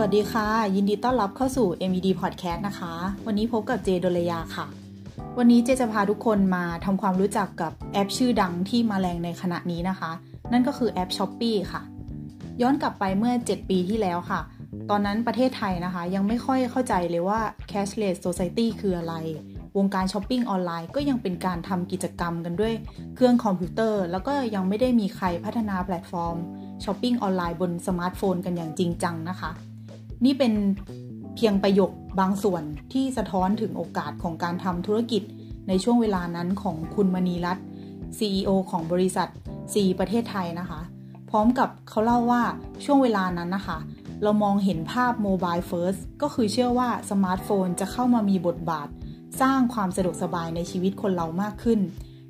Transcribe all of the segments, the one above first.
สวัสดีค่ะ ยินดีต้อนรับเข้าสู่ MED Podcast นะคะ วันนี้พบกับเจดลยาค่ะ วันนี้เจจะพาทุกคนมาทำความรู้จักกับแอปชื่อดังที่มาแรงในขณะนี้นะคะ นั่นก็คือแอป Shopee ค่ะ ย้อนกลับไปเมื่อ 7 ปีที่แล้วค่ะ ตอนนั้นประเทศไทยนะคะ ยังไม่ค่อยเข้าใจเลยว่า cashless society คืออะไร วงการช้อปปิ้งออนไลน์ก็ยังเป็นการทำกิจกรรมกันด้วยเครื่องคอมพิวเตอร์ แล้วก็ยังไม่ได้มีใครพัฒนาแพลตฟอร์มช้อปปิ้งออนไลน์บนสมาร์ทโฟนกันอย่างจริงจังนะคะ นี่เป็นเพียงประโยคบางส่วนที่สะท้อนถึงโอกาสของการทำธุรกิจในช่วงเวลานั้นของคุณมณีรัตน์ CEO ของบริษัท C ประเทศไทยนะคะ พร้อมกับเขาเล่าว่าช่วงเวลานั้นนะคะ เรามองเห็นภาพ mobile first ก็คือเชื่อว่าสมาร์ทโฟนจะเข้ามามีบทบาท สร้างความสะดวกสบายในชีวิตคนเรามากขึ้น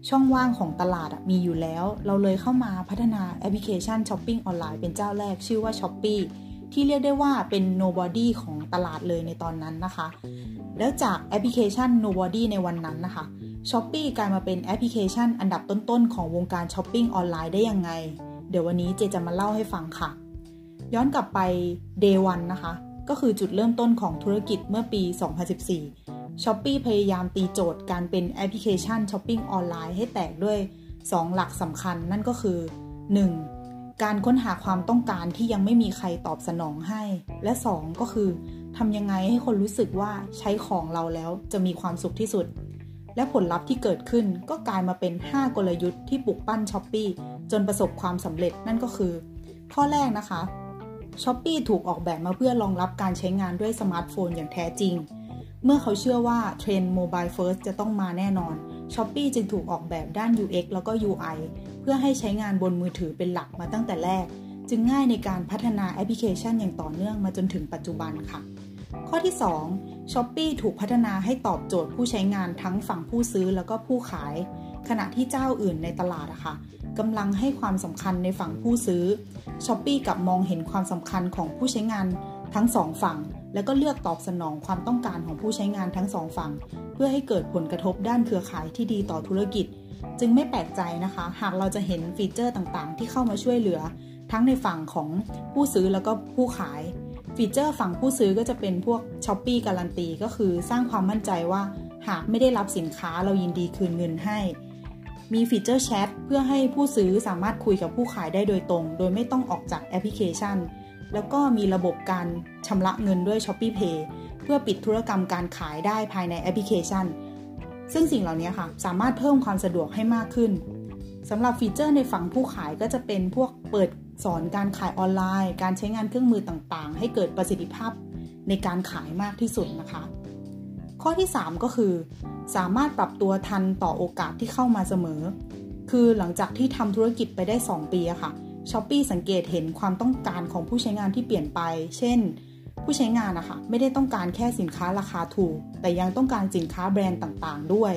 ช่องว่างของตลาดมีอยู่แล้ว เราเลยเข้ามาพัฒนาแอปพลิเคชันช้อปปิ้งออนไลน์เป็นเจ้าแรกชื่อว่า Shopee ที่เรียกได้ว่าเป็น nobody ของตลาดเลยในตอนนั้นนะคะ แล้วจากแอปพลิเคชัน nobody ในวันนั้นนะคะ Shopee กลายมาเป็นแอปพลิเคชันอันดับต้นๆ ของวงการช้อปปิ้งออนไลน์ได้ยังไง เดี๋ยววันนี้เจจะมาเล่าให้ฟังค่ะ ย้อนกลับไป day 1นะคะ ก็คือจุดเริ่มต้นของธุรกิจเมื่อปี 2014 Shopee พยายามตีโจทย์การเป็นแอปพลิเคชันช้อปปิ้งออนไลน์ให้แตกด้วย 2 หลักสำคัญนั่นก็คือ 1. การค้นหาความต้องการที่ยังไม่มีใครตอบสนองให้ และ 2 ก็คือทำยังไงให้คนรู้สึกว่าใช้ของเราแล้วจะมีความสุขที่สุด และผลลัพธ์ที่เกิดขึ้นก็กลายมาเป็น 5 กลยุทธ์ที่ปลุกปั้น Shopee จนประสบความสำเร็จนั่นก็คือ ข้อแรกนะคะShopee ถูกออกแบบมาเพื่อรองรับการใช้งานด้วยสมาร์ทโฟนอย่างแท้จริง เมื่อเขาเชื่อว่าเทรนด์ mobile first จะต้องมาแน่นอน Shopee จึงถูกออกแบบด้าน UX แล้วก็ UI เพื่อให้ใช้งานบนมือถือเป็นหลักมาตั้งแต่แรก จึงง่ายในการพัฒนาแอปพลิเคชันอย่างต่อเนื่องมาจนถึงปัจจุบันค่ะ ข้อที่ 2 Shopee ถูกพัฒนาให้ตอบโจทย์ผู้ใช้งานทั้งฝั่งผู้ซื้อแล้วก็ผู้ขาย ขณะที่เจ้าอื่นในตลาดอะค่ะกำลังให้ความสำคัญในฝั่งผู้ซื้อ Shopee กับมองเห็นความสำคัญของผู้ใช้งานทั้งสองฝั่ง แล้วก็เลือกตอบสนองความต้องการของผู้ใช้งานทั้งสองฝั่ง เพื่อให้เกิดผลกระทบด้านเครือข่ายที่ดีต่อธุรกิจ จึงไม่แปลกใจนะคะ หากเราจะเห็นฟีเจอร์ต่างๆ ที่เข้ามาช่วยเหลือ ทั้งในฝั่งของผู้ซื้อแล้วก็ผู้ขาย ฟีเจอร์ฝั่งผู้ซื้อก็จะเป็นพวก s h อ p e e การันตีก็คือสร้างความมั่นใจว่าหากไม่ได้รับสินค้าเรายินดีคืนเงินให้ มีฟีเจอร์แชทเพื่อให้ผู้ซื้อสามารถคุยกับผู้ขายได้โดยตรง โดยไม่ต้องออกจากแอปพลิเคชัน แล้วก็มีระบบการชำระเงินด้วย ShopeePay เพื่อปิดธุรกรรมการขายได้ภายในแอปพลิเคชัน ซึ่งสิ่งเหล่านี้ค่ะสามารถเพิ่มความสะดวกให้มากขึ้นสำหรับฟีเจอร์ในฝั่งผู้ขายก็จะเป็นพวกเปิดสอนการขายออนไลน์ การใช้งานเครื่องมือต่างๆ ให้เกิดประสิทธิภาพในการขายมากที่สุดนะคะ ข้อที่ 3 ก็คือ สามารถปรับตัวทันต่อโอกาสที่เข้ามาเสมอ คือหลังจากที่ทำธุรกิจไปได้ 2 ปีอะค่ะช้อปปีสังเกตเห็นความต้องการของผู้ใช้งานที่เปลี่ยนไป เช่น ผู้ใช้งานนะคะไม่ได้ต้องการแค่สินค้าราคาถูก แต่ยังต้องการสินค้าแบรนด์ต่างๆ ด้วย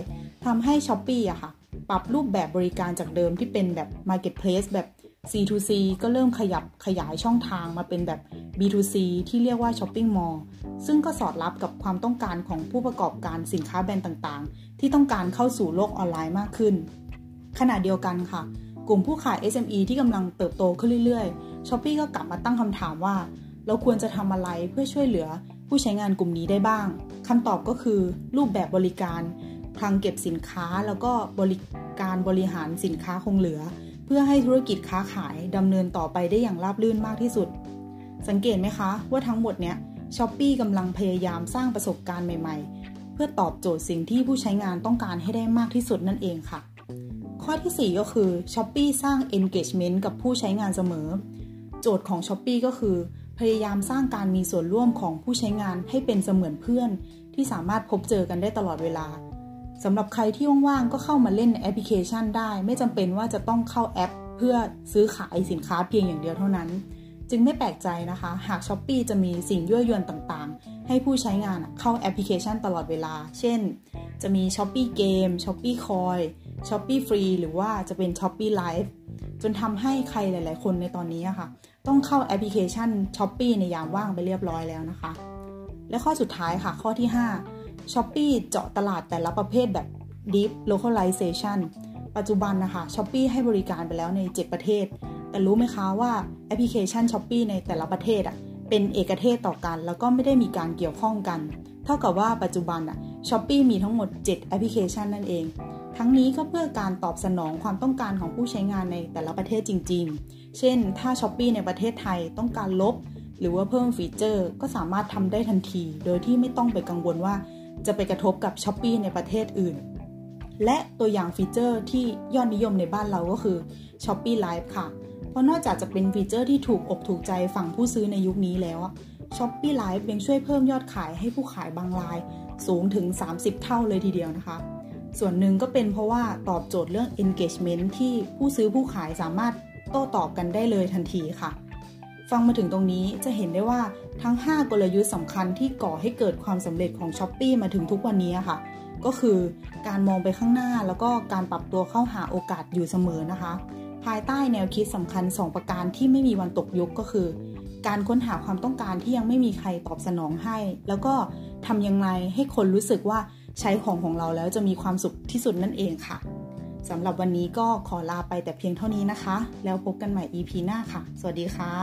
ทำให้ช้อปปีอะค่ะ ปรับรูปแบบบริการจากเดิมที่เป็นแบบ Marketplace แบบ C2C ก็เริ่มขยับขยายช่องทางมาเป็นแบบ B2C ที่เรียกว่า Shopping Mall ซึ่งก็สอดรับกับความต้องการของผู้ประกอบการสินค้าแบรนด์ต่างๆ ที่ต้องการเข้าสู่โลกออนไลน์มากขึ้น ขณะเดียวกันค่ะ กลุ่มผู้ขาย SME ที่กำลังเติบโตขึ้นเรื่อยๆ s h อ p e e ก็กลับมาตั้งคำถามว่า เราควรจะทำอะไรเพื่อช่วยเหลือผู้ใช้งานกลุ่มนี้ได้บ้างคำตอบก็คือรูปแบบบริการคลังเก็บสินค้าแล้วก็บริการบริหารสินค้าคงเหลือ เพื่อให้ธุรกิจค้าขายดำเนินต่อไปได้อย่างราบรื่นมากที่สุด สังเกตไหมคะว่าทั้งหมดเนี้ยช้อปปี้กำลังพยายามสร้างประสบการณ์ใหม่ๆ เพื่อตอบโจทย์สิ่งที่ผู้ใช้งานต้องการให้ได้มากที่สุดนั่นเองค่ะ ข้อที่ 4 ก็คือ s h อ p e e สร้าง engagement กับผู้ใช้งานเสมอ โจทย์ของ s h อ p e e ก็คือ พยายามสร้างการมีส่วนร่วมของผู้ใช้งานให้เป็นเสมือนเพื่อน ที่สามารถพบเจอกันได้ตลอดเวลาสำหรับใครที่ว่างๆก็เข้ามาเล่นแอปพลิเคชันได้ ไม่จำเป็นว่าจะต้องเข้าแอป เพื่อซื้อขายสินค้าเพียงอย่างเดียวเท่านั้น จึงไม่แปลกใจนะคะ หาก Shopee จะมีสิ่งยั่วยวนต่างๆ ให้ผู้ใช้งานเข้าแอปพลิเคชันตลอดเวลา เช่น จะมี Shopee Game Shopee Coin Shopee Free หรือว่าจะเป็น Shopee Live จนทำให้ใครหลาย ๆ คนในตอนนี้ค่ะ ต้องเข้าแอปพลิเคชัน s h อ p e e ในยามว่างไปเรียบร้อยแล้วนะคะ และข้อสุดท้ายค่ะ ข้อที่ 5 s h อ p e e เจาะตลาดแต่ละประเภทแบบ Deep Localization ปัจจุบันนะคะ s h อ p e e ให้บริการไปแล้วใน 7 ประเทศ แต่รู้ไหมคะว่าแอปพลิเคชัน s h อ p e e ในแต่ละประเทศอะเป็นเอกเทศต่อกัน แล้วก็ไม่ได้มีการเกี่ยวข้องกัน เท่ากับว่าปัจจุบันอะช้อปปีมีทั้งหมด 7 แอปพลิเคชันนั่นเอง ทั้งนี้ก็เพื่อการตอบสนองความต้องการของผู้ใช้งานในแต่ละประเทศจริง ๆ เช่น ถ้า Shopee ในประเทศไทยต้องการลบ หรือว่าเพิ่มฟีเจอร์ ก็สามารถทำได้ทันที โดยที่ไม่ต้องไปกังวลว่าจะไปกระทบกับ Shopee ในประเทศอื่น และตัวอย่างฟีเจอร์ที่ยอดนิยมในบ้านเราก็คือ s h o p e e Live ค่ะ เพราะนอกจากจะเป็นฟีเจอร์ที่ถูกอกถูกใจฝั่งผู้ซื้อในยุคนี้แล้ว s h o p e e Live ยังช่วยเพิ่มยอดขายให้ผู้ขายบางราย สูงถึง 30 เท่าเลยทีเดียวนะคะ ส่วนหนึ่งก็เป็นเพราะว่าตอบโจทย์เรื่อง engagement ที่ผู้ซื้อผู้ขายสามารถโต้ตอบกันได้เลยทันทีค่ะ ฟังมาถึงตรงนี้จะเห็นได้ว่าทั้ง 5 กลยุทธ์สำคัญที่ก่อให้เกิดความสำเร็จของ s h อ p e e มาถึงทุกวันนี้ค่ะ ก็คือการมองไปข้างหน้าแล้วก็การปรับตัวเข้าหาโอกาสอยู่เสมอนะคะ ภายใต้แนวคิดสำคัญ 2 ประการที่ไม่มีวันตกยุคก็คือ การค้นหาความต้องการที่ยังไม่มีใครตอบสนองให้ แล้วก็ทำยังไงให้คนรู้สึกว่า ใช้ของของเราแล้วจะมีความสุขที่สุดนั่นเองค่ะสำหรับวันนี้ก็ขอลาไปแต่เพียงเท่านี้นะคะ แล้วพบกันใหม่ EP หน้าค่ะ สวัสดีค่ะ